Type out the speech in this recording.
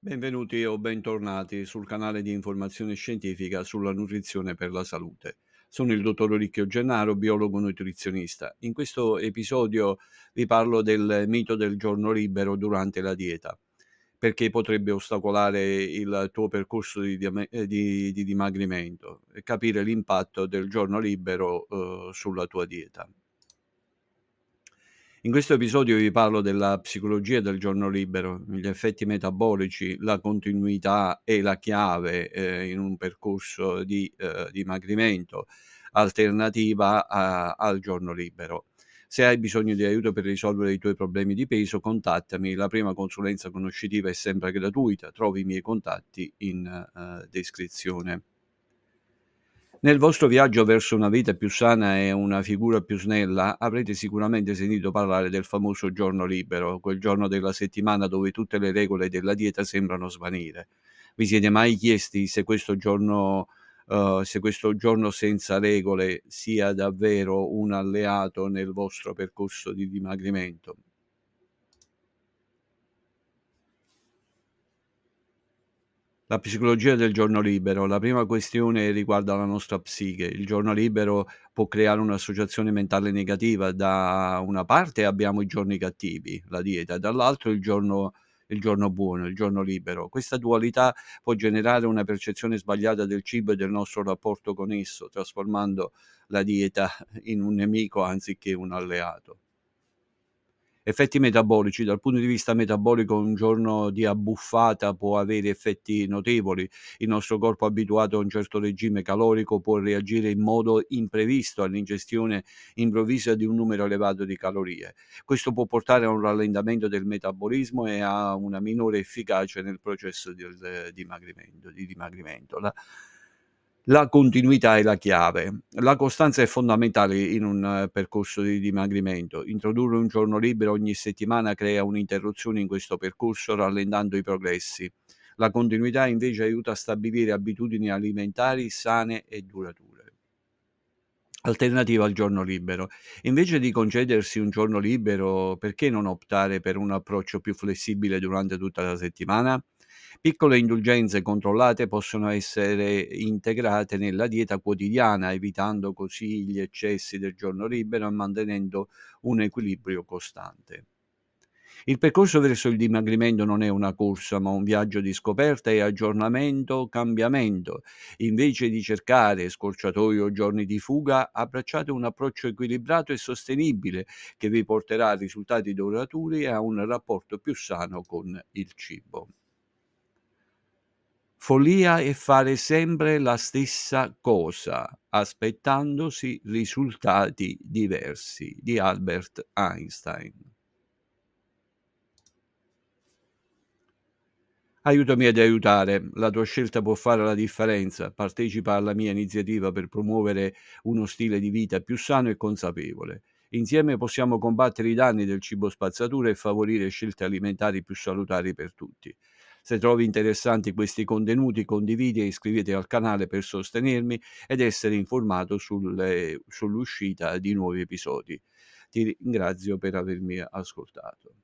Benvenuti o bentornati sul canale di informazione scientifica sulla nutrizione per la salute. Sono il dottor Ricchio Gennaro, biologo nutrizionista. In questo episodio vi parlo del mito del giorno libero durante la dieta, perché potrebbe ostacolare il tuo percorso di, di, di dimagrimento e capire l'impatto del giorno libero eh, sulla tua dieta. In questo episodio vi parlo della psicologia del giorno libero, gli effetti metabolici, la continuità e la chiave eh, in un percorso di eh, dimagrimento alternativa a, al giorno libero. Se hai bisogno di aiuto per risolvere i tuoi problemi di peso, contattami. La prima consulenza conoscitiva è sempre gratuita. Trovi i miei contatti in uh, descrizione. Nel vostro viaggio verso una vita più sana e una figura più snella avrete sicuramente sentito parlare del famoso giorno libero, quel giorno della settimana dove tutte le regole della dieta sembrano svanire. Vi siete mai chiesti se questo giorno, uh, se questo giorno senza regole sia davvero un alleato nel vostro percorso di dimagrimento? La psicologia del giorno libero. La prima questione riguarda la nostra psiche. Il giorno libero può creare un'associazione mentale negativa. Da una parte abbiamo i giorni cattivi, la dieta, dall'altro il giorno, il giorno buono, il giorno libero. Questa dualità può generare una percezione sbagliata del cibo e del nostro rapporto con esso, trasformando la dieta in un nemico anziché un alleato effetti metabolici. Dal punto di vista metabolico un giorno di abbuffata può avere effetti notevoli. Il nostro corpo abituato a un certo regime calorico può reagire in modo imprevisto all'ingestione improvvisa di un numero elevato di calorie. Questo può portare a un rallentamento del metabolismo e a una minore efficacia nel processo di, dimagrimento. Di dimagrimento. La, la continuità è la chiave. La costanza è fondamentale in un eh, percorso di dimagrimento. Introdurre un giorno libero ogni settimana crea un'interruzione in questo percorso rallentando i progressi. La continuità invece aiuta a stabilire abitudini alimentari sane e durature. Alternativa al giorno libero. Invece di concedersi un giorno libero, perché non optare per un approccio più flessibile durante tutta la settimana? Piccole indulgenze controllate possono essere integrate nella dieta quotidiana, evitando così gli eccessi del giorno libero e mantenendo un equilibrio costante. Il percorso verso il dimagrimento non è una corsa, ma un viaggio di scoperta e aggiornamento, cambiamento. Invece di cercare scorciatoie o giorni di fuga, abbracciate un approccio equilibrato e sostenibile che vi porterà a risultati duraturi e a un rapporto più sano con il cibo. Follia è fare sempre la stessa cosa, aspettandosi risultati diversi, di Albert Einstein. Aiutami ad aiutare, la tua scelta può fare la differenza. Partecipa alla mia iniziativa per promuovere uno stile di vita più sano e consapevole. Insieme possiamo combattere i danni del cibo spazzatura e favorire scelte alimentari più salutari per tutti. Se trovi interessanti questi contenuti, condividi e iscriviti al canale per sostenermi ed essere informato sulle, sull'uscita di nuovi episodi. Ti ringrazio per avermi ascoltato.